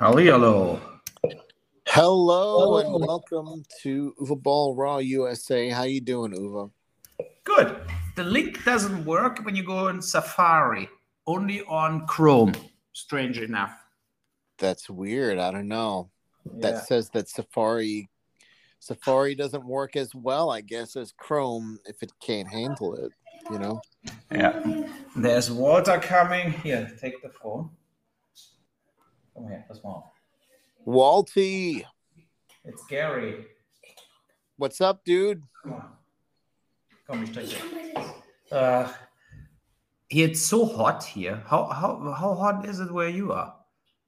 Hello. Hello and welcome to Uwe Boll Raw USA. How you doing, Uwe? Good. The link doesn't work when you go in Safari, only on Chrome. Strange enough. That's weird. I don't know. Yeah. That says that Safari Safari doesn't work as well, I guess, as Chrome if it can't handle it. You know. Yeah. There's water coming. Here, take the phone. Come here, das mal. Walty, It's Gary. what's up, dude? Come on. Komm, ich strecke. Uh, here it's so hot here. How, how, how hot is it where you are?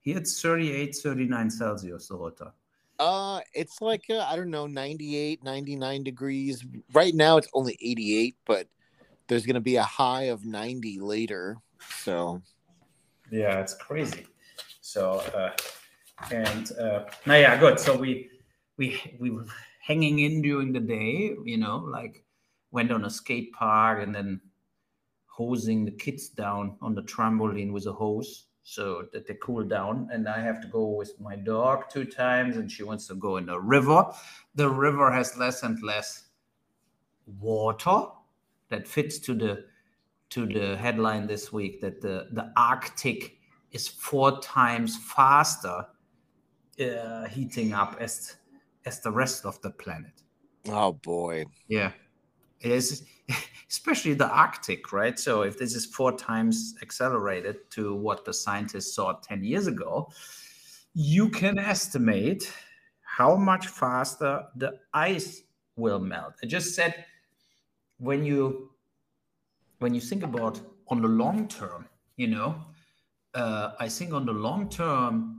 Here it's 38, 39 Celsius, Walter. Uh, it's like uh, I don't know, 98, 99 degrees. Right now it's only 88, but there's going to be a high of 90 later. So, Yeah, it's crazy. So, uh, and uh, yeah, good. So we we we were hanging in during the day, you know, like went on a skate park and then hosing the kids down on the trampoline with a hose so that they cool down. And I have to go with my dog two times, and she wants to go in the river. The river has less and less water that fits to the to the headline this week that the the Arctic is four times faster uh, heating up as as the rest of the planet. oh boy. Yeah, it is, especially the Arctic, right? So if this is four times accelerated to what the scientists saw ten years ago, you can estimate how much faster the ice will melt. I just said when you when you think about on the long term, you know, uh, I think on the long term,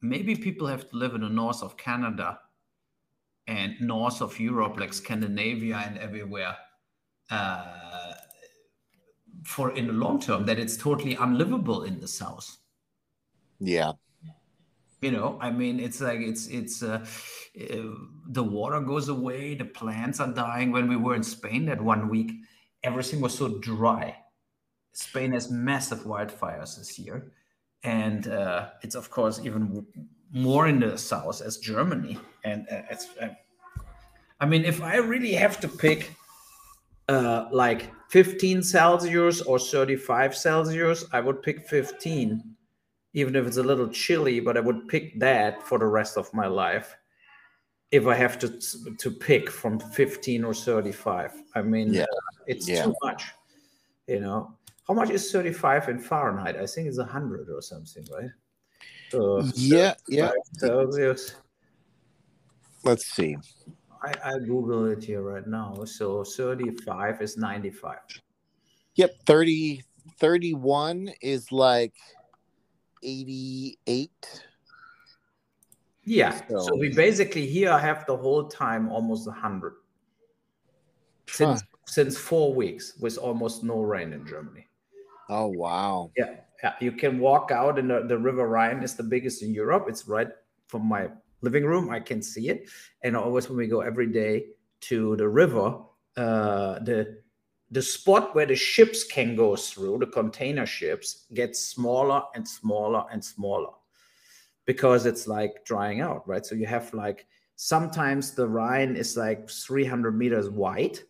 maybe people have to live in the north of Canada and north of Europe, like Scandinavia and everywhere, uh, for in the long term that it's totally unlivable in the south. Yeah. You know, I mean, it's like it's it's uh, uh, the water goes away, the plants are dying. When we were in Spain that one week, everything was so dry. Spain has massive wildfires this year, and uh, it's of course even more in the south as Germany. And uh, it's, uh, I mean, if I really have to pick, uh, like 15 Celsius or 35 Celsius, I would pick 15, even if it's a little chilly. But I would pick that for the rest of my life. If I have to to pick from 15 or 35, I mean, Yeah. uh, it's Yeah. too much. You know, how much is 35 in Fahrenheit? I think it's 100 or something, right? So Yeah. Yeah. Celsius. Let's see. I, I Google it here right now. So 35 is 95. Yep. 30, 31 is like 88. Yeah. So, So- we basically here have the whole time almost 100 since since four weeks with almost no rain in Germany. Oh, wow. Yeah. Yeah. You can walk out and the, the River Rhine is the biggest in Europe. It's right from my living room. I can see it. And always when we go every day to the river, uh, the the spot where the ships can go through, the container ships, gets smaller and smaller and smaller because it's like drying out, right? So you have like sometimes the Rhine is like 300 meters wide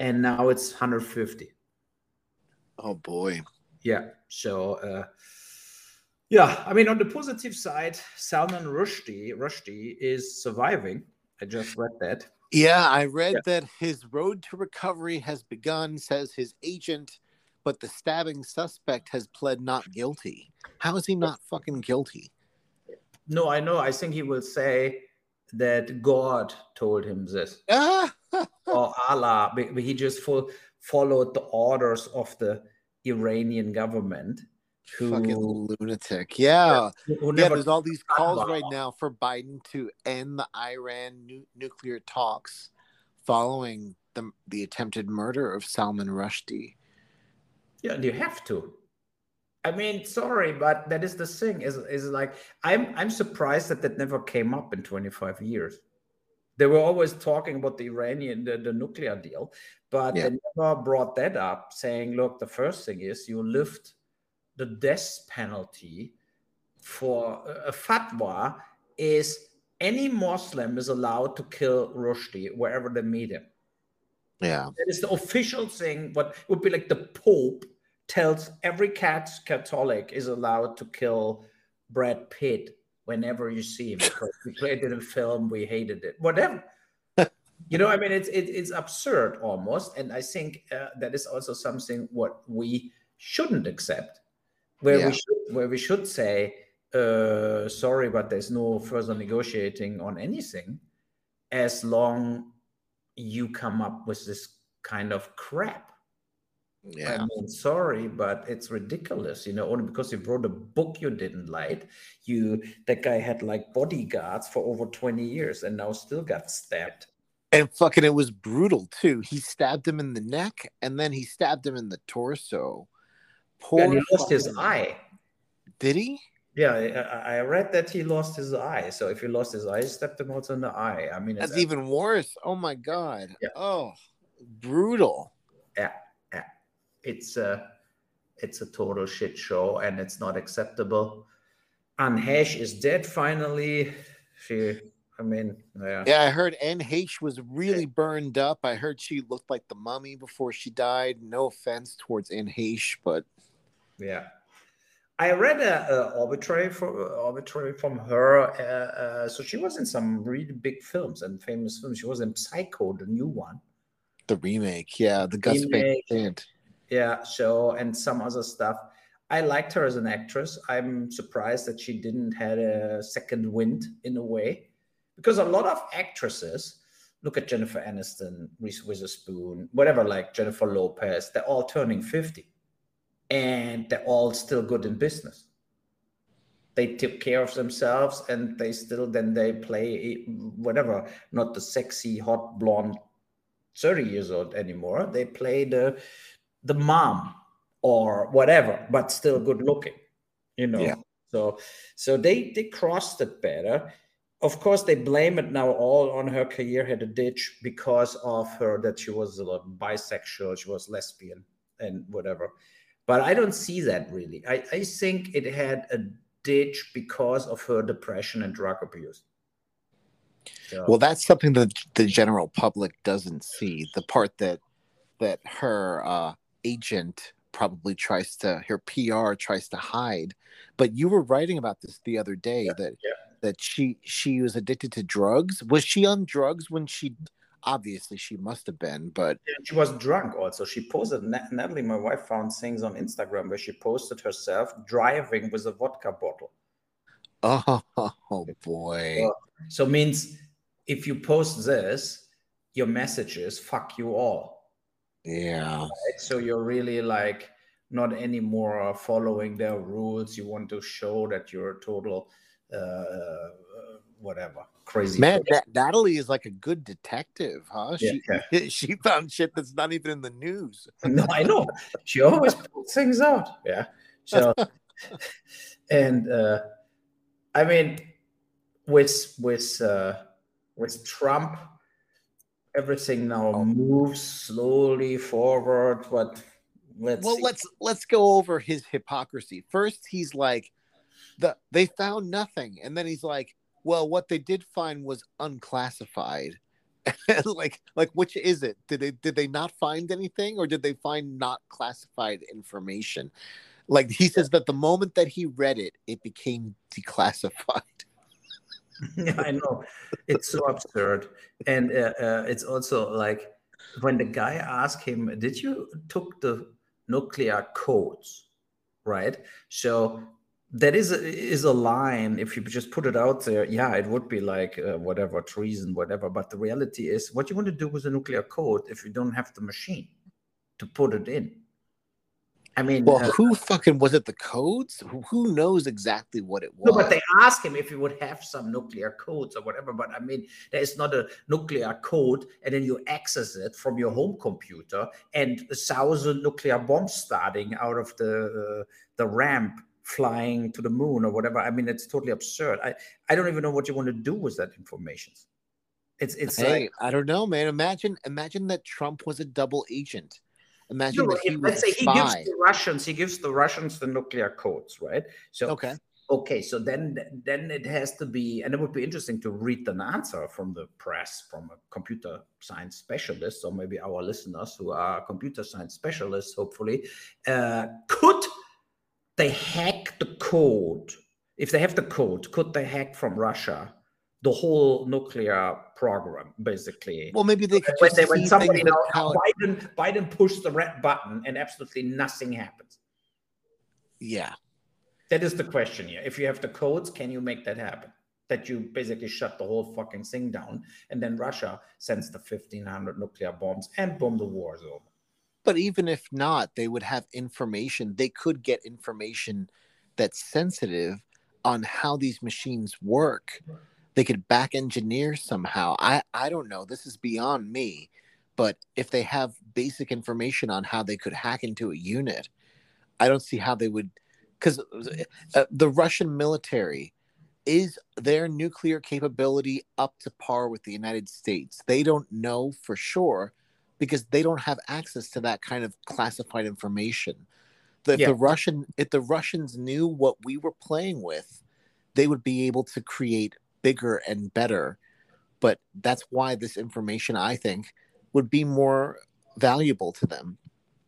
and now it's 150. Oh, boy. Yeah. So, uh, yeah, I mean, on the positive side, Salman Rushdie, Rushdie is surviving. I just read that. Yeah, I read Yeah. that his road to recovery has begun, says his agent, but the stabbing suspect has pled not guilty. How is he not fucking guilty? No, I know. I think he will say that God told him this Ah! Or Allah. He just fo- followed the orders of the Iranian government. Who, fucking lunatic. Yeah. who Yeah, there's all these calls about- right now for Biden to end the Iran nu- nuclear talks following the, the attempted murder of Salman Rushdie. Yeah, you have to. I mean, sorry, but that is the thing. Is is like I'm I'm surprised that that never came up in 25 years. They were always talking about the Iranian the, the nuclear deal, but Yeah. they never brought that up, saying, look, the first thing is you lift the death penalty for a fatwa is any Muslim is allowed to kill Rushdie wherever they meet him. Yeah. That is the official thing. What would be like the Pope tells every cat Catholic is allowed to kill Brad Pitt whenever you see him because we played it in film, we hated it, whatever. you know, I mean, it's it, it's absurd almost, and I think uh, that is also something what we shouldn't accept, where Yeah. we should where we should say, uh, sorry, but there's no further negotiating on anything, as long you come up with this kind of crap. Yeah. I mean, sorry, but it's ridiculous, you know, only because you wrote a book you didn't like. You that guy had like bodyguards for over 20 years and now still got stabbed. And fucking, it was brutal too. He stabbed him in the neck and then he stabbed him in the torso. Poor and he lost his fucking- eye. Did he? Yeah, I, I read that he lost his eye. So if he lost his eye, he stabbed him also in the eye. I mean, it's, That's even worse. Oh my god. Yeah. Oh, brutal. It's a it's a total shit show and it's not acceptable. And Heche is dead finally. She, I mean, yeah. Yeah, I heard Anne Heche was really burned up. I heard she looked like the mummy before she died. No offense towards Anne Heche, but Yeah, I read a, a arbitrary for arbitrary from her. Uh, uh, so she was in some really big films and famous films. She was in Psycho, the new one. the remake, yeah, the Gus Van Sant. Yeah, so and some other stuff. I liked her as an actress. I'm surprised that she didn't had a second wind in a way, because a lot of actresses look at Jennifer Aniston, Reese Witherspoon, whatever, like Jennifer Lopez. They're all turning fifty, and they're all still good in business. They took care of themselves, and they still then they play whatever, not the sexy hot blonde 30 years old anymore. They play the the mom or whatever, but still good looking, you know. Yeah. So so they they crossed it better. Of course, they blame it now all on her career had a ditch because of her that she was a bisexual, she was lesbian and whatever. But I don't see that really. I, I think it had a ditch because of her depression and drug abuse. So- Well, that's something that the general public doesn't see. The part that that her uh, agent probably tries to, her PR tries to hide. But you were writing about this the other day that yeah. that she she was addicted to drugs. Was she on drugs when she? Obviously, she must have been. But she was drunk also. She posted, Natalie, my wife, found things on Instagram where she posted herself driving with a vodka bottle. oh, boy, So means if you post this, your message is fuck you all. Yeah, Right? So you're really like not anymore following their rules. You want to show that you're a total uh, whatever crazy man, Natalie is like a good detective, huh? Yeah, she yeah. she found shit that's not even in the news. no, I know. She always pulls things out. Yeah. So, and uh, I mean, with with uh, with Trump, everything now Oh. moves slowly forward. But let's well see. let's let's go over his hypocrisy first he's like the they found nothing and then he's like well what they did find was unclassified like like which is it did they did they not find anything or did they find not classified information like he says that the moment that he read it it became declassified yeah, I know. It's so absurd, and uh, uh, it's also like when the guy asked him, "Did you took the nuclear codes?" Right. So that is a, is a line. If you just put it out there, yeah, it would be like uh, whatever treason, whatever. But the reality is, what you want to do with a nuclear code if you don't have the machine to put it in? I mean, well uh, who fucking was it the codes who, who knows exactly what it was No, but they asked him if he would have some nuclear codes or whatever. But I mean, there is not a nuclear code, and then you access it from your home computer, and a thousand nuclear bombs starting out of the uh, the ramp flying to the moon or whatever. I mean, it's totally absurd. I I don't even know what you want to do with that information. It's it's hey like i don't know man imagine imagine that trump was a double agent imagine no, that he let's say he gives the Russians, he gives the Russians the nuclear codes, right? So okay Okay, so then then it has to be, and it would be interesting to read an answer from the press from a computer science specialist, or maybe our listeners who are computer science specialists, hopefully, uh, could they hack the code? If they have the code, could they hack from Russia the whole nuclear program, basically? Well, maybe they could when, just they, when somebody things now, like how- Biden Biden pushed the red button and absolutely nothing happens. yeah. That is the question here. If you have the codes, can you make that happen? That you basically shut the whole fucking thing down, and then Russia sends the 1500 nuclear bombs and boom, the war is over. But even if not, they would have information. They could get information that's sensitive on how these machines work. They could back engineer somehow. I, I don't know. This is beyond me. But if they have basic information on how they could hack into a unit, I don't see how they would. Because uh, the Russian military is their nuclear capability up to par with the United States. They don't know for sure because they don't have access to that kind of classified information. The, if Yeah. the Russian if the Russians knew what we were playing with, they would be able to create bigger and better. But that's why this information, I think, would be more valuable to them.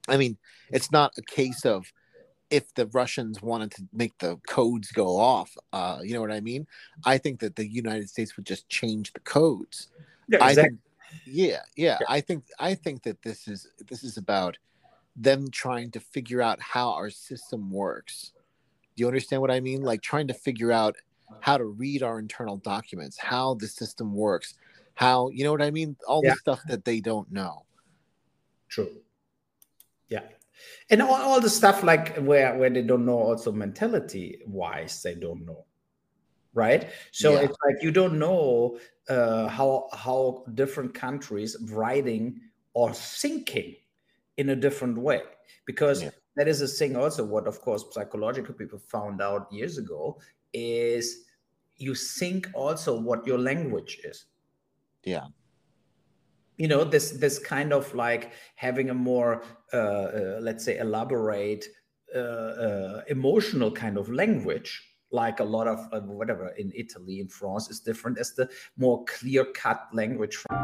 I mean, it's not a case of if the Russians wanted to make the codes go off. Uh, you know what I mean? I think that the United States would just change the codes. Yeah, I exactly. think, yeah, yeah, I think I think that this is this is about them trying to figure out how our system works. Do you understand what I mean? Like trying to figure out how to read our internal documents, how the system works, how you know what I mean? All Yeah. the stuff that they don't know. True. Yeah. And all, all the stuff like where where they don't know also mentality wise, they don't know. Right? So Yeah. it's like you don't know uh, how how different countries writing or thinking in a different way. Because Yeah. that is a thing also what of course psychological people found out years ago is you think also what your language is. Yeah. you know this this kind of like having a more uh, uh, let's say elaborate uh, uh, emotional kind of language like a lot of uh, whatever in italy in france is different as the more clear cut language. From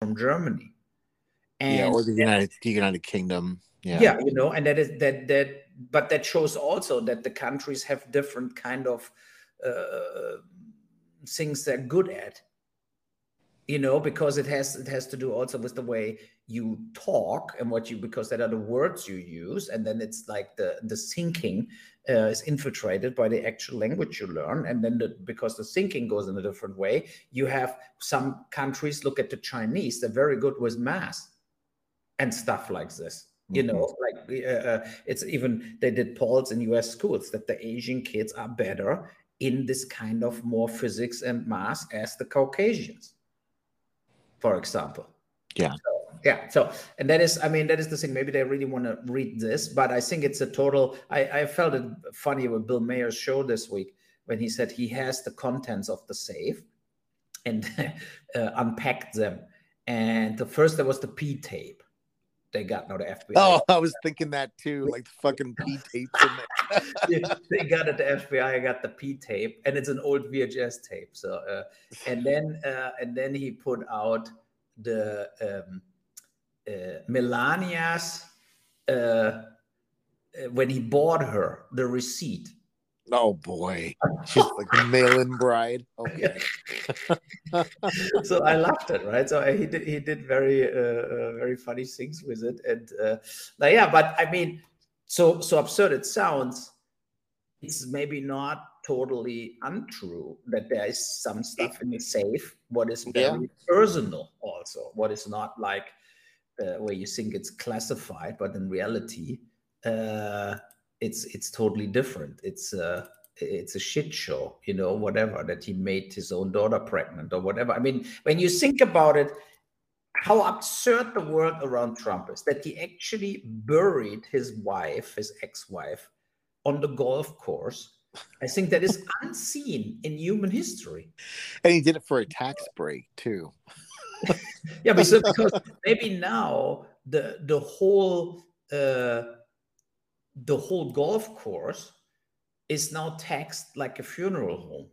from germany and yeah, or the United the United Kingdom. Yeah. yeah. you know and that is that that but that shows also that the countries have different kind of uh, things they're good at you know because it has it has to do also with the way you talk and what you because that are the words you use and then it's like the the thinking uh, is infiltrated by the actual language you learn and then the, because the thinking goes in a different way you have some countries look at the chinese they're very good with math and stuff like this. You know like uh, uh, it's even they did polls in us schools that the asian kids are better in this kind of more physics and math as the caucasians for example. Yeah. so, yeah so and that is i mean that is the thing. Maybe they really want to read this but i think it's a total i i felt it funny with bill maher's show this week when he said he has the contents of the safe and uh, unpacked them. And the first there was the p tape they got no the FBI. Oh, I was thinking that too. Like the fucking P tapes in there. they, they got it. The FBI I got the P tape, and it's an old VHS tape. So, uh, and then uh, and then he put out the um, uh, Melania's uh, uh, when he bought her the receipt. Oh boy. She's like a mail-in bride. Okay. so I loved it, right? So he did he did very uh, uh, very funny things with it, and uh, like yeah, but I mean, so so absurd it sounds, it's maybe not totally untrue that there is some stuff in the safe what is very personal also what is not like uh, where you think it's classified but in reality uh, it's it's totally different it's uh it's a shit show you know whatever that he made his own daughter pregnant or whatever i mean when you think about it how absurd the world around trump is that he actually buried his wife his ex-wife on the golf course I think that is unseen in human history. And he did it for a tax break too. Yeah, because, maybe now the the whole uh, the whole golf course is now taxed like a funeral home.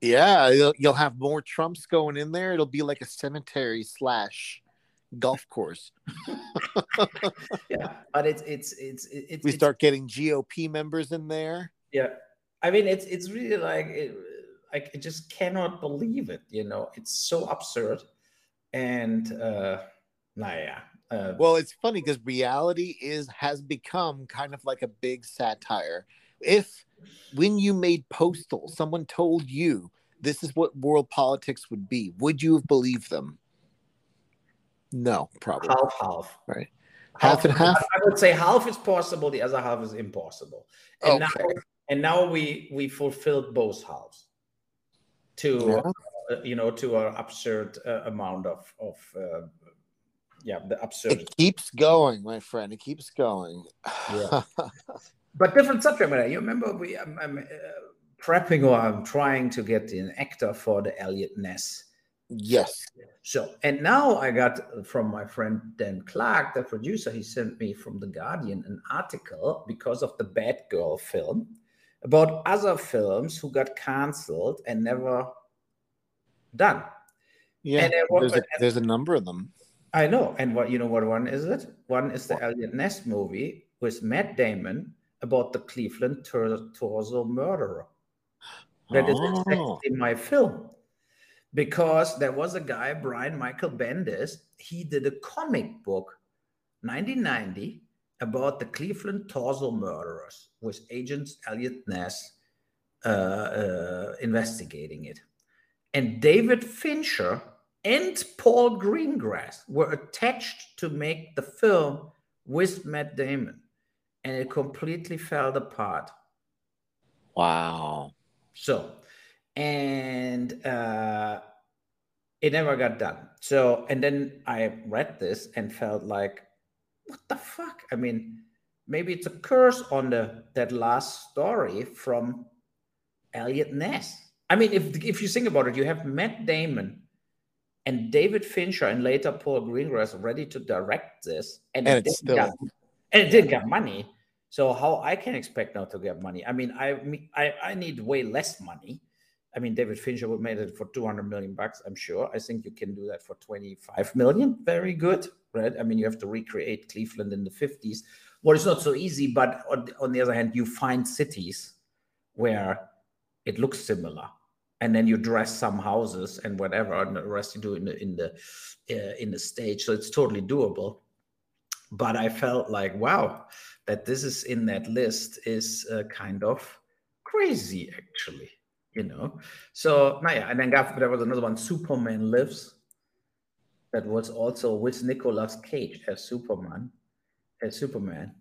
Yeah, you'll, have more Trumps going in there. It'll be like a cemetery slash golf course. yeah, but it's it's it's it's. We it's, start getting GOP members in there. Yeah, I mean it's it's really like it, I just cannot believe it. You know, it's so absurd, and uh, nah, yeah. Uh, well, it's funny because reality is has become kind of like a big satire. If when you made Postal, someone told you this is what world politics would be, would you have believed them? No, probably half half. Right. Half, half and half. I would say half is possible. The other half is impossible. And okay. now, and now we we fulfilled both halves to yeah. uh, you know to our absurd uh, amount of of uh, yeah the absurd. It keeps going, my friend. It keeps going. Yeah. but different subject matter. You remember we I'm, I'm uh, prepping or I'm trying to get an actor for the Eliot Ness. Yes. So, and now I got from my friend Dan Clark, the producer, he sent me from The Guardian an article because of the Batgirl film about other films who got canceled and never done. Yeah, there's, a, there's a number of them. I know. And what you know what one is it? One is the Eliot Ness movie with Matt Damon about the Cleveland torso murderer. That oh. is exactly my film because there was a guy, Brian Michael Bendis, he did a comic book, 1990, about the Cleveland torso murderers with agents Eliot Ness uh, uh, investigating it. And David Fincher and Paul Greengrass were attached to make the film with Matt Damon, and it completely fell apart. Wow. So and uh, it never got done. So, and then I read this and felt like, what the fuck? I mean, maybe it's a curse on the that last story from Eliot Ness. I mean, if if you think about it, you have Matt Damon and David Fincher and later Paul Greengrass ready to direct this, and, and it, still... got, and it didn't get money. So how I can expect now to get money? I mean, I I I need way less money I mean, David Fincher would made it for 200 million bucks. I'm sure. I think you can do that for 25 million. Very good, right? I mean, you have to recreate Cleveland in the 50s. Well, it's not so easy, but on, on the other hand, you find cities where it looks similar, and then you dress some houses and whatever, and the rest you do in the in the uh, in the stage. So it's totally doable. But I felt like, wow, that this is in that list is uh, kind of crazy, actually you know. So, yeah, and then there was another one, Superman Lives, that was also with Nicolas Cage as Superman, as Superman,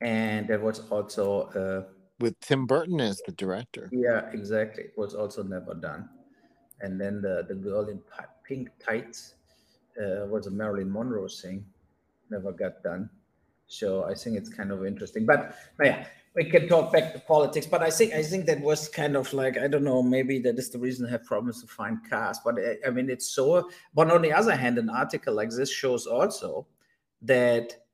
and there was also uh, with Tim Burton as the director. Yeah, exactly. It was also never done. And then the the girl in pink tights uh, was a Marilyn Monroe thing, never got done. So I think it's kind of interesting. But yeah, we can talk back to politics, but I think I think that was kind of like I don't know maybe that is the reason I have problems to find cast. But I, I mean it's so. But on the other hand, an article like this shows also that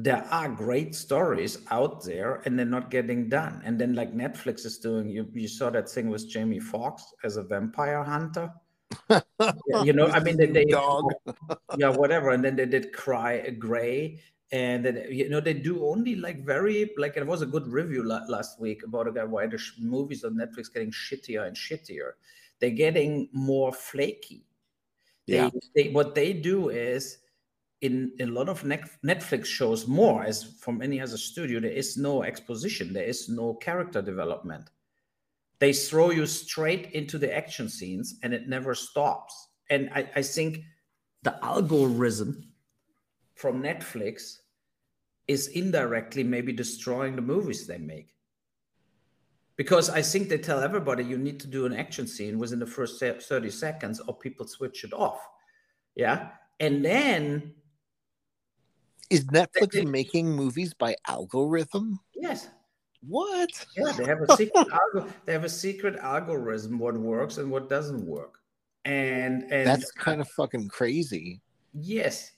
there are great stories out there and they're not getting done. And then like Netflix is doing. You you saw that thing with Jamie Foxx as a vampire hunter. yeah, you know, I mean, they, they dog, yeah, whatever, and then they did Cry a Grey, and then you know they do only like very like it was a good review la- last week about a guy why the sh- movies on netflix getting shittier and shittier they're getting more flaky yeah they, they, what they do is in a lot of netflix shows more as from any other studio there is no exposition there is no character development they throw you straight into the action scenes and it never stops and i, I think the algorithm from Netflix is indirectly maybe destroying the movies they make. Because I think they tell everybody you need to do an action scene within the first 30 seconds or people switch it off. Yeah. And then. Is Netflix they, making movies by algorithm? Yes. What? Yeah, they have a secret algo- they have a secret algorithm what works and what doesn't work. And and that's kind of fucking crazy Yes.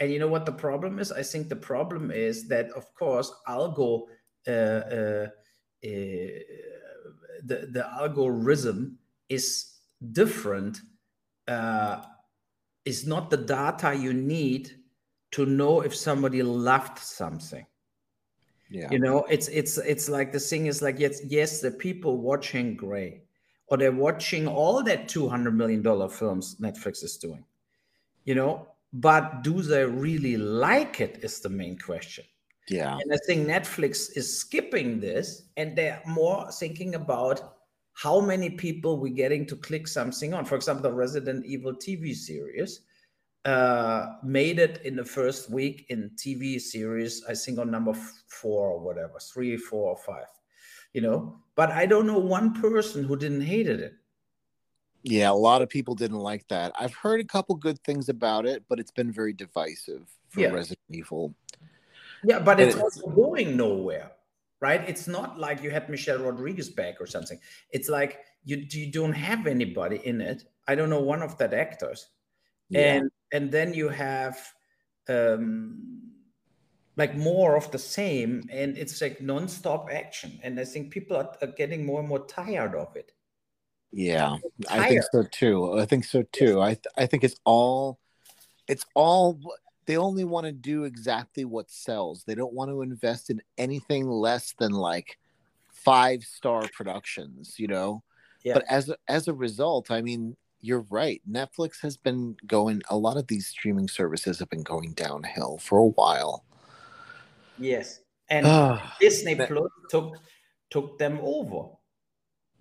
And you know what the problem is? I think the problem is that, of course, algo, uh, uh, uh, the, the algorithm is different, uh, is not the data you need to know if somebody loved something. Yeah. You know, it's it's it's like the thing is like yes, yes, the people watching Grey, or they're watching all that two hundred million dollar films Netflix is doing. You know, but do they really like it? Is the main question. Yeah. And I think Netflix is skipping this, and they're more thinking about how many people we're getting to click something on. For example, the Resident Evil TV series uh, made it in the first week in TV series, I think on number four or whatever, three, four, or five, you know. But I don't know one person who didn't hated it. Yeah, a lot of people didn't like that. I've heard a couple good things about it, but it's been very divisive for Yeah. Resident Evil. Yeah, but it's It- also going nowhere, right? It's not like you had Michelle Rodriguez back or something. It's like you you don't have anybody in it. I don't know one of that actors. Yeah. and and then you have um like more of the same and it's like non-stop action and i think people are, are getting more and more tired of it Yeah, I think so too. I think so too. I th- I think it's all it's all they only want to do exactly what sells. They don't want to invest in anything less than like five star productions, you know. Yeah. But as a, as a result, I mean, you're right. Netflix has been going a lot of these streaming services have been going downhill for a while. yes and disney that- plus took took them over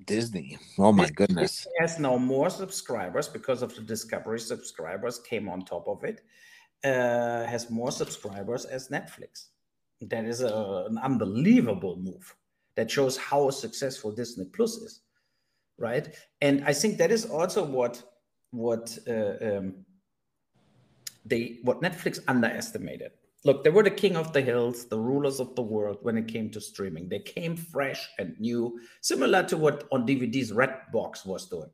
Disney. Oh my Disney goodness. has now more subscribers because of the discovery subscribers came on top of it uh, has more subscribers as netflix that is a, an unbelievable move that shows how successful disney plus is right? And i think that is also what what uh, um, they what netflix underestimated. Look they were the king of the hills the rulers of the world when it came to streaming. They came fresh and new similar to what on dvds redbox was doing.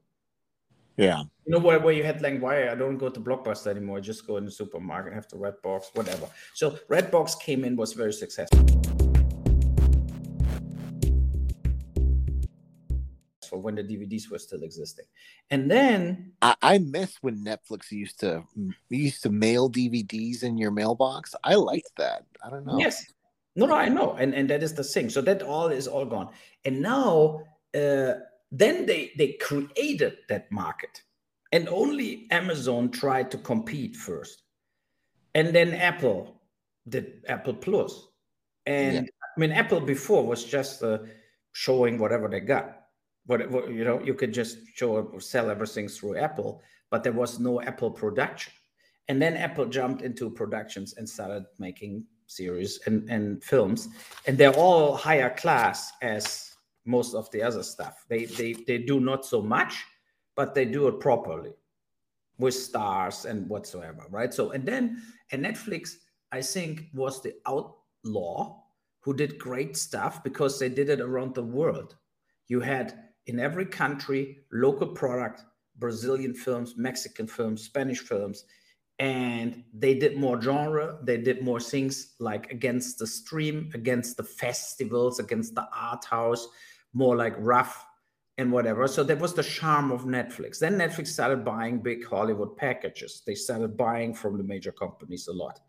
Yeah. you know where, where you had like why i don't go to blockbuster anymore I just go in the supermarket have the redbox whatever. So redbox came in was very successful when the dvds were still existing and then I, I miss when Netflix used to used to mail DVDs in your mailbox. I liked that. I don't know. Yes. No, no, I know, and and that is the thing. So that all is all gone, and now uh, then they they created that market, and only Amazon tried to compete first, and then Apple did Apple Plus, and Yeah. I mean Apple before was just uh, showing whatever they got. What, what you know, you could just show or sell everything through Apple, but there was no Apple production. And then Apple jumped into productions and started making series and, and films. And they're all higher class as most of the other stuff. They, they, they do not so much, but they do it properly with stars and whatsoever, right? So, and then, and Netflix, I think, was the outlaw who did great stuff because they did it around the world. You had in every country local product, Brazilian films, Mexican films, Spanish films, and they did more genre they did more things like against the stream against the festivals against the art house more like rough and whatever. So that was the charm of netflix. Then netflix started buying big hollywood packages. They started buying from the major companies a lot.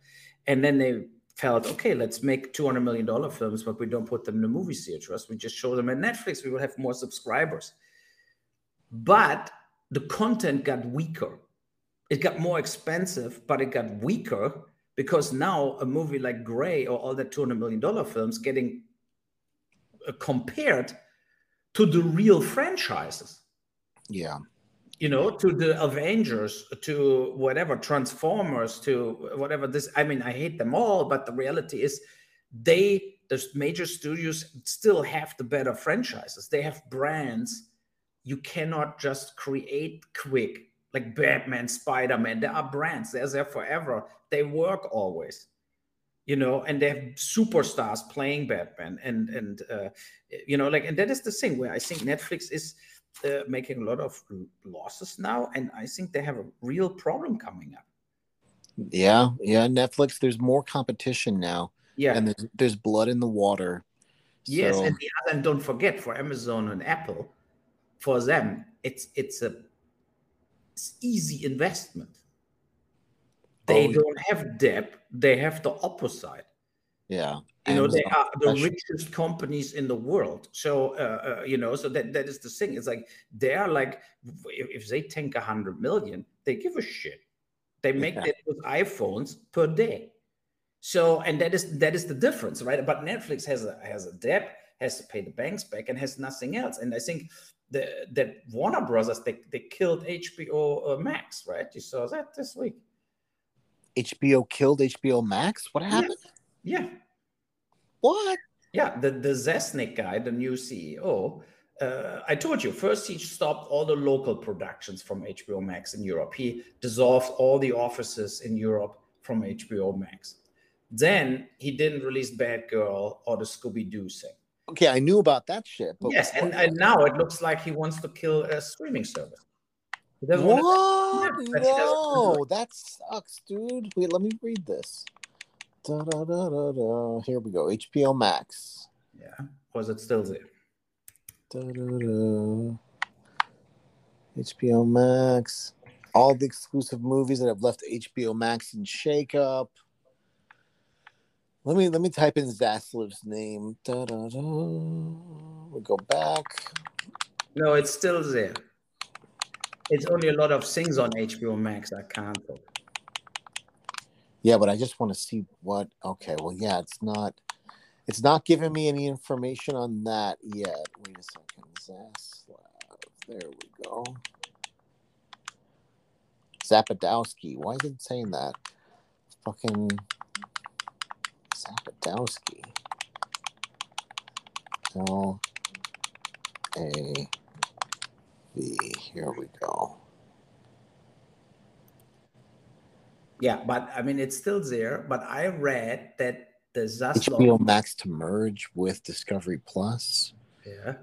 And then they felt okay let's make 200 million dollar films but we don't put them in the movie theaters we just show them at netflix. We will have more subscribers. But the content got weaker. It got more expensive, but it got weaker because now a movie like Grey or all the $200 million films getting uh, compared to the real franchises, Yeah. You know, to the Avengers, to whatever, Transformers, to whatever this. I mean, I hate them all, but the reality is they, the major studios, still have the better franchises. They have brands you cannot just create quick like Batman, Spider Man. There are brands, they're there forever. They work always, you know, and they have superstars playing Batman. And, and uh, you know, like, and that is the thing where I think Netflix is uh, making a lot of losses now. And I think they have a real problem coming up. Yeah, yeah. Netflix, there's more competition now, Yeah. and there's, there's blood in the water. Yes, So- and the other, and don't forget for Amazon and Apple, for them, it's it's a it's easy investment. They Oh, don't have debt; they have the opposite. Yeah. You know, they are the richest companies in the world. So, uh, uh, you know, so that that is the thing. It's like they are like, if, if they tank a hundred million, they give a shit. They make Yeah. that with iPhones per day. So, and that is that is the difference, right? But Netflix has a has a debt, has to pay the banks back, and has nothing else. And I think the that Warner Brothers they they killed HBO uh, Max, right? You saw that this week. HBO killed HBO Max. What happened? Yeah. What? Yeah, the, the Zesnik guy, the new CEO, uh, I told you, first he stopped all the local productions from HBO Max in Europe. He dissolved all the offices in Europe from HBO Max. Then he didn't release Batgirl or the Scooby Doo thing. Okay, I knew about that shit. But yes, and, and now it looks like he wants to kill a streaming service. What? Yeah, but he doesn't wanna No, that sucks, dude. Wait, let me read this. Da, da, da. Here we go. HBO Max. yeah, was it still there? HBO Max. All the exclusive movies that have left HBO Max in shakeup. Let me let me type in Zaslav's name. Da, da, da. We'll go back. No, it's still there. It's only a lot of things on HBO Max I can't. Look. Yeah, but I just want to see what. Okay, well, yeah, it's not. It's not giving me any information on that yet. Wait a second, Zaslav. There we go. Zapadowski. Why is it saying that? Fucking Zapadowski. L A V. Here we go. Yeah, but I mean, it's still there. But I read that the Zaslav. HBO Max to merge with Discovery Plus. Yeah.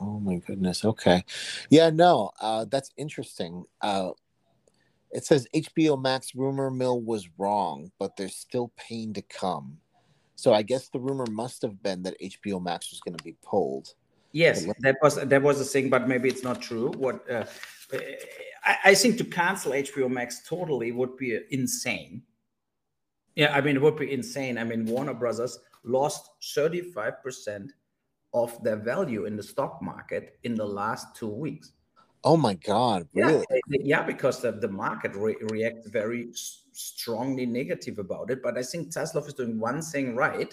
Oh my goodness. Okay. Yeah, no, uh, that's interesting. Uh, it says HBO Max rumor mill was wrong, but there's still pain to come. So I guess the rumor must have been that HBO Max was going to be pulled. Yes, that was that was a thing, but maybe it's not true. What uh, I, I think to cancel HBO Max totally would be insane. Yeah, I mean it would be insane. I mean Warner Brothers lost thirty five percent of their value in the stock market in the last two weeks. Oh my God, really? they- yeah, because the, the market re- reacts very strongly negative about it. But I think Zaslav is doing one thing right.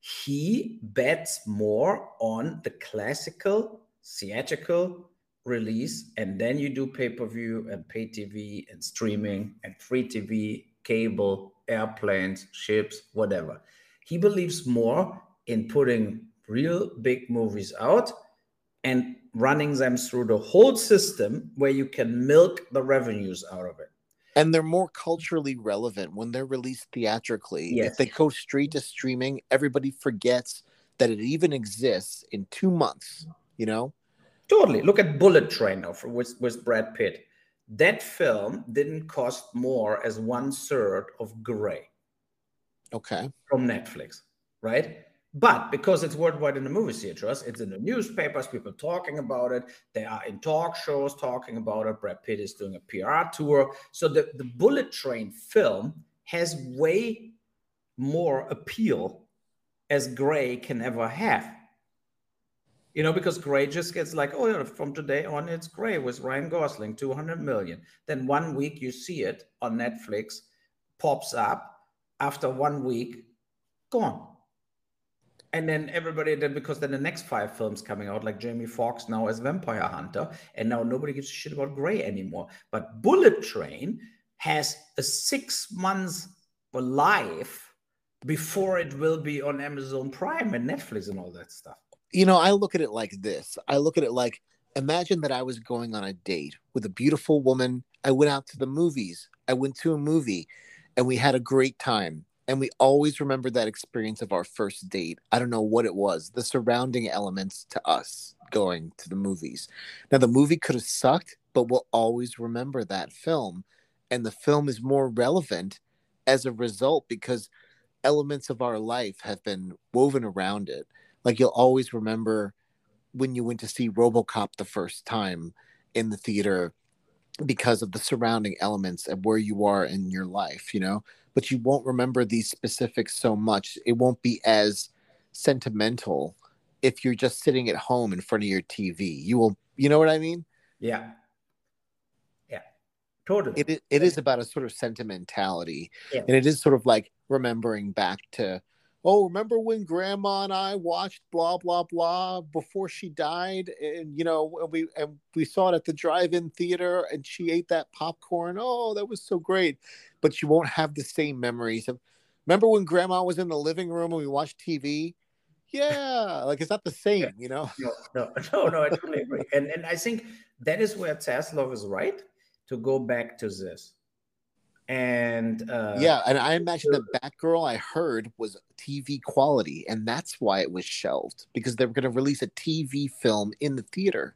He bets more on the classical theatrical release, and then you do pay per view and pay TV and streaming and free TV, cable, airplanes, ships, whatever. He believes more in putting real big movies out and running them through the whole system where you can milk the revenues out of it. And they're more culturally relevant when they're released theatrically. Yes. If they go straight to streaming, everybody forgets that it even exists in two months, you know? Totally. Look at Bullet Train of, with, with Brad Pitt. That film didn't cost more as one third of Grey Okay. from Netflix, right? But because it's worldwide in the movie theaters, it's in the newspapers, people talking about it. They are in talk shows talking about it. Brad Pitt is doing a PR tour. So the, the Bullet Train film has way more appeal as Grey can ever have. You know, because Grey just gets like, oh, from today on, it's Grey with Ryan Gosling, 200 million. Then one week you see it on Netflix, pops up. After one week, gone. And then everybody then because then the next five films coming out, like Jamie Foxx now as Vampire Hunter, and now nobody gives a shit about Grey anymore. But Bullet Train has a six months life before it will be on Amazon Prime and Netflix and all that stuff. You know, I look at it like this. I look at it like imagine that I was going on a date with a beautiful woman. I went out to the movies. I went to a movie and we had a great time. And we always remember that experience of our first date. I don't know what it was, the surrounding elements to us going to the movies. Now, the movie could have sucked, but we'll always remember that film. and the film is more relevant as a result because elements of our life have been woven around it. Like you'll always remember when you went to see RoboCop the first time in the theater because of the surrounding elements of where you are in your life, you know, but you won't remember these specifics so much. It won't be as sentimental if you're just sitting at home in front of your TV. You will, you know what I mean? Yeah. Yeah. Totally. It, it is about a sort of sentimentality. Yeah. And it is sort of like remembering back to oh, remember when grandma and I watched blah blah blah before she died, and you know, we and we saw it at the drive-in theater, and she ate that popcorn. Oh, that was so great, but you won't have the same memories of. Remember when grandma was in the living room and we watched TV? Yeah, like it's not the same, you know. No, no, no, no. I totally agree, and and I think that is where Tesla is right to go back to this and uh, yeah, and I imagine that Batgirl I heard was TV quality, and that's why it was shelved because they were going to release a TV film in the theater.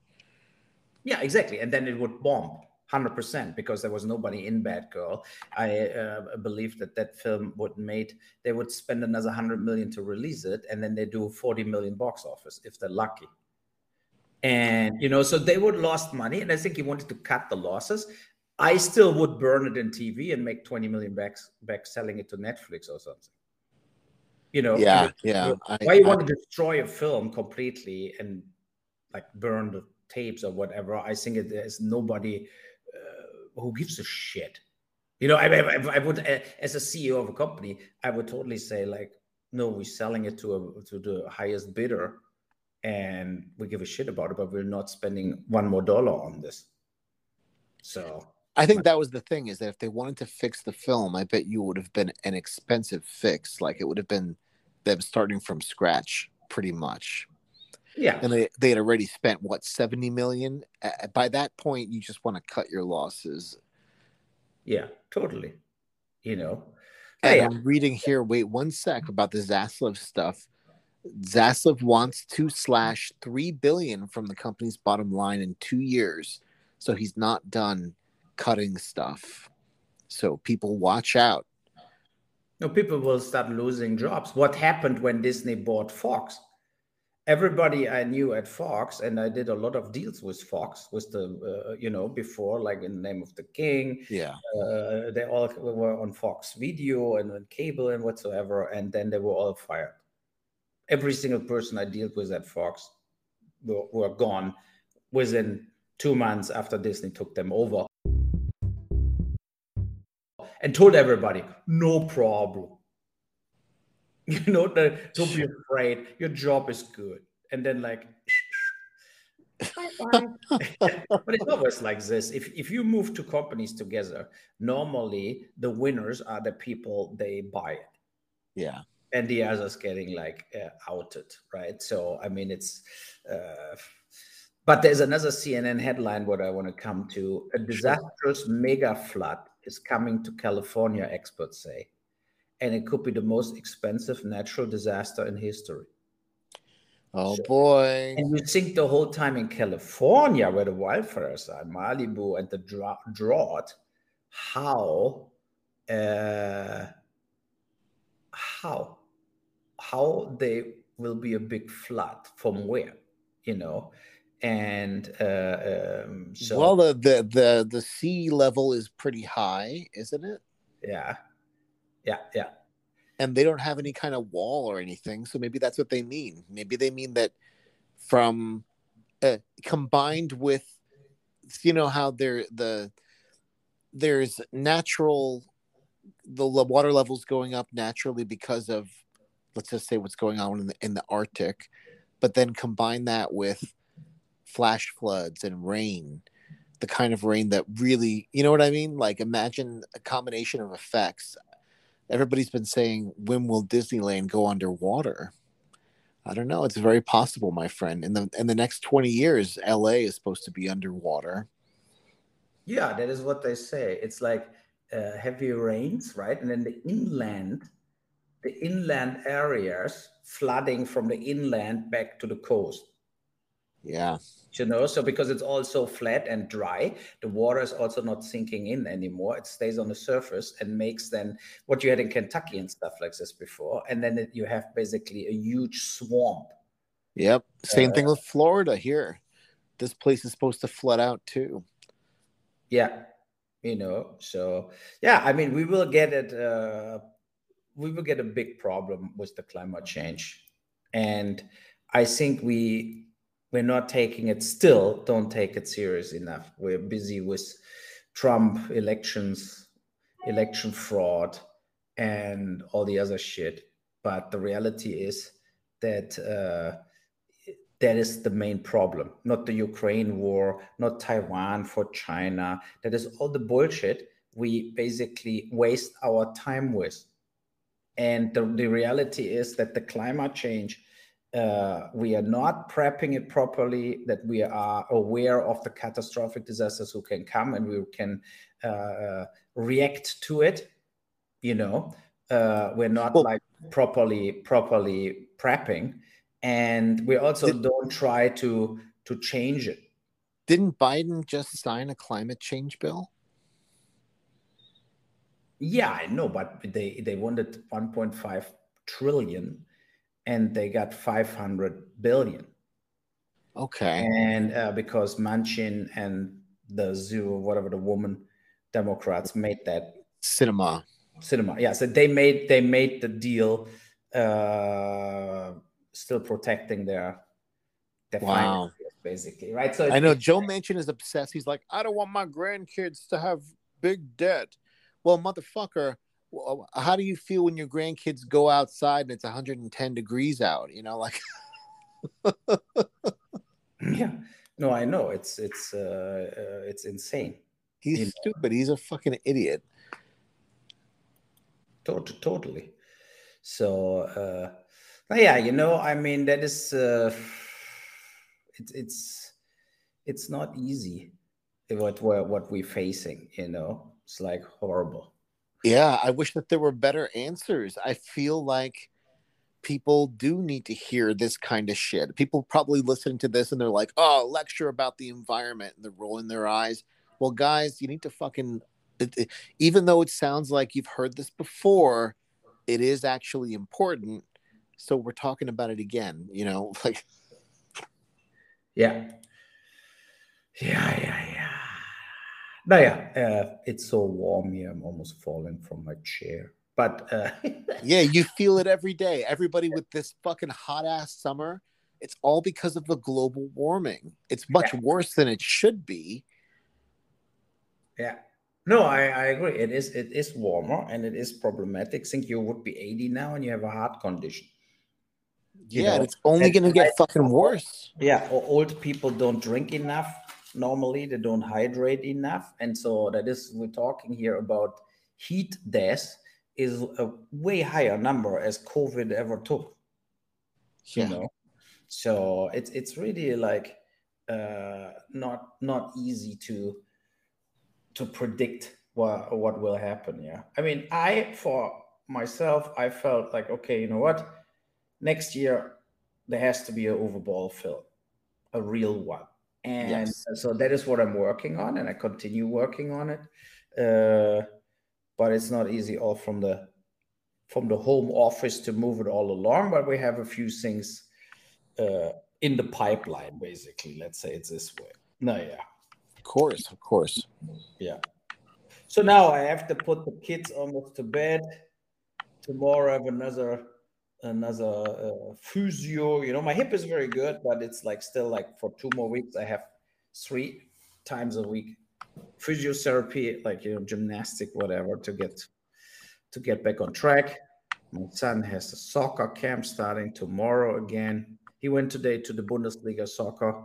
Yeah, exactly, and then it would bomb hundred percent because there was nobody in Batgirl. I uh, believe that that film would made they would spend another hundred million to release it, and then they do forty million box office if they're lucky. And you know, so they would lost money, and I think he wanted to cut the losses. I still would burn it in TV and make 20 million back, back selling it to Netflix or something. You know, yeah, yeah. why I, you I, want to destroy a film completely and like burn the tapes or whatever? I think it, there's nobody uh, who gives a shit. You know, I, I, I would, uh, as a CEO of a company, I would totally say like, no, we're selling it to a to the highest bidder, and we give a shit about it, but we're not spending one more dollar on this. So I think that was the thing is that if they wanted to fix the film, I bet you would have been an expensive fix. Like it would have been them starting from scratch pretty much. Yeah. And they, they had already spent what 70 million. By that point, you just want to cut your losses. Yeah, totally. You know, and I'm reading here, wait one sec about the Zaslav stuff. Zaslav wants to slash three billion from the company's bottom line in two years. So he's not done cutting stuff. So people watch out. No, people will start losing jobs. What happened when Disney bought Fox? Everybody I knew at Fox, and I did a lot of deals with Fox, with the uh, you know before, like in the name of the King. Yeah, uh, they all were on Fox Video and on cable and whatsoever, and then they were all fired. Every single person I dealt with at Fox were, were gone within two months after Disney took them over and told everybody, no problem. You know, the, don't be afraid. Your job is good. And then like, but it's always like this. If if you move two companies together, normally the winners are the people they buy it. Yeah. And the others getting like uh, outed, right? So I mean, it's. Uh, but there's another CNN headline what I want to come to: a disastrous mega flood is coming to California, experts say. And it could be the most expensive natural disaster in history. Oh so, boy. And you think the whole time in California, where the wildfires are, Malibu and the drought, how, uh, how, how they will be a big flood from where, you know? And uh, um, so well the, the the the sea level is pretty high isn't it? Yeah. Yeah yeah. And they don't have any kind of wall or anything so maybe that's what they mean. Maybe they mean that from uh, combined with you know how there the there's natural the water levels going up naturally because of let's just say what's going on in the, in the arctic but then combine that with flash floods and rain the kind of rain that really you know what i mean? Like imagine a combination of effects. Everybody's been saying when will disneyland go underwater? I don't know. It's very possible my friend. In the in the next 20 years la is supposed to be underwater. Yeah that is what they say. It's like uh, heavy rains right? And then the inland the inland areas flooding from the inland back to the coast Yeah. You know, so because it's all so flat and dry, the water is also not sinking in anymore. It stays on the surface and makes then what you had in Kentucky and stuff like this before. And then it, you have basically a huge swamp. Yep. Same Uh, thing with Florida here. This place is supposed to flood out too. Yeah. You know, so yeah, I mean, we will get it. Uh, we will get a big problem with the climate change. And I think we we're not taking it still don't take it serious enough. We're busy with trump elections election fraud and all the other shit. But the reality is that uh, that is the main problem. Not the ukraine war not taiwan for china. That is all the bullshit we basically waste our time with. And the, the reality is that the climate change uh, we are not prepping it properly, that we are aware of the catastrophic disasters who can come and we can uh, react to it. You know, uh, we're not Well- like properly properly prepping, and we also Did- don't try to to change it. Didn't Biden just sign a climate change bill? Yeah, I know, but they they wanted 1.5 trillion, and they got 500 billion. Okay. and uh, because Manchin and the zero whatever the woman Democrats made that Sinema. Sinema, yeah, so they made they made the deal, uh, still protecting their their Wow. finances, basically, right? So I know Joe Manchin is obsessed. He's like, I don't want my grandkids to have big debt. Well, motherfucker, how do you feel when your grandkids go outside and it's 110 degrees out? You know, like, yeah, no, I know it's it's uh, uh, it's insane, he's You know. stupid. He's a fucking idiot. Tot- totally. So uh, but yeah, you know, I mean, that is uh, it's it's it's not easy what we're what we're facing. You know, it's like horrible. Yeah, I wish that there were better answers. I feel like people do need to hear this kind of shit. People probably listen to this and they're like, "Oh, lecture about the environment," and they're rolling their eyes. Well, guys, you need to fucking. Even though it sounds like you've heard this before, it is actually important. So we're talking about it again. You know, like Yeah. Yeah, yeah, yeah. No, yeah, uh, it's so warm here. I'm almost falling from my chair. But uh, yeah, you feel it every day. Everybody with this fucking hot ass summer, it's all because of the global warming. It's much worse than it should be. Yeah. No, I, I agree. It is it is warmer and it is problematic. Think you would be 80 now and you have a heart condition. You Yeah, know, it's only and going to get I- fucking worse. Yeah, o- old people don't drink enough. Normally, they don't hydrate enough, and so that is we're talking here about heat death is a way higher number as COVID ever took. Yeah. You know, so it's it's really like uh, not not easy to to predict what what will happen. Yeah, I mean, I for myself, I felt like okay, you know what, next year there has to be an Uwe Boll fill, a real one, and Yes. so that is what I'm working on, and I continue working on it. Uh, but it's not easy all from the from the home office to move it all along. But we have a few things uh, in the pipeline, basically. Let's say it's this way. No, yeah. Of course, of course. Yeah. So now I have to put the kids almost to bed. Tomorrow I have another another uh, physio. You know, my hip is very good, but it's like still like for two more weeks I have three times a week physiotherapy, like you know, gymnastic, whatever, to get to get back on track. My son has a soccer camp starting tomorrow again. He went today to the Bundesliga soccer,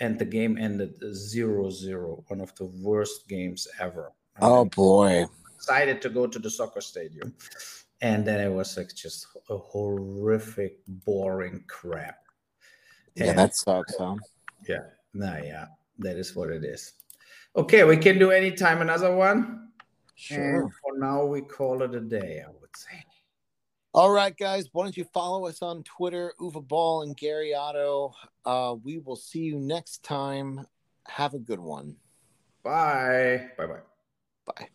and the game ended 0-0, one of the worst games ever. Oh I'm boy. excited to go to the soccer stadium, and then it was like just a horrific, boring crap. Yeah, And- that sucks, huh? yeah, no, yeah, that is what it is. Okay, we can do anytime another one. Sure. And for now, we call it a day, I would say. All right, guys. Why don't you follow us on Twitter, Uwe Boll and Gary Otto? Uh, we will see you next time. Have a good one. Bye. Bye bye. Bye.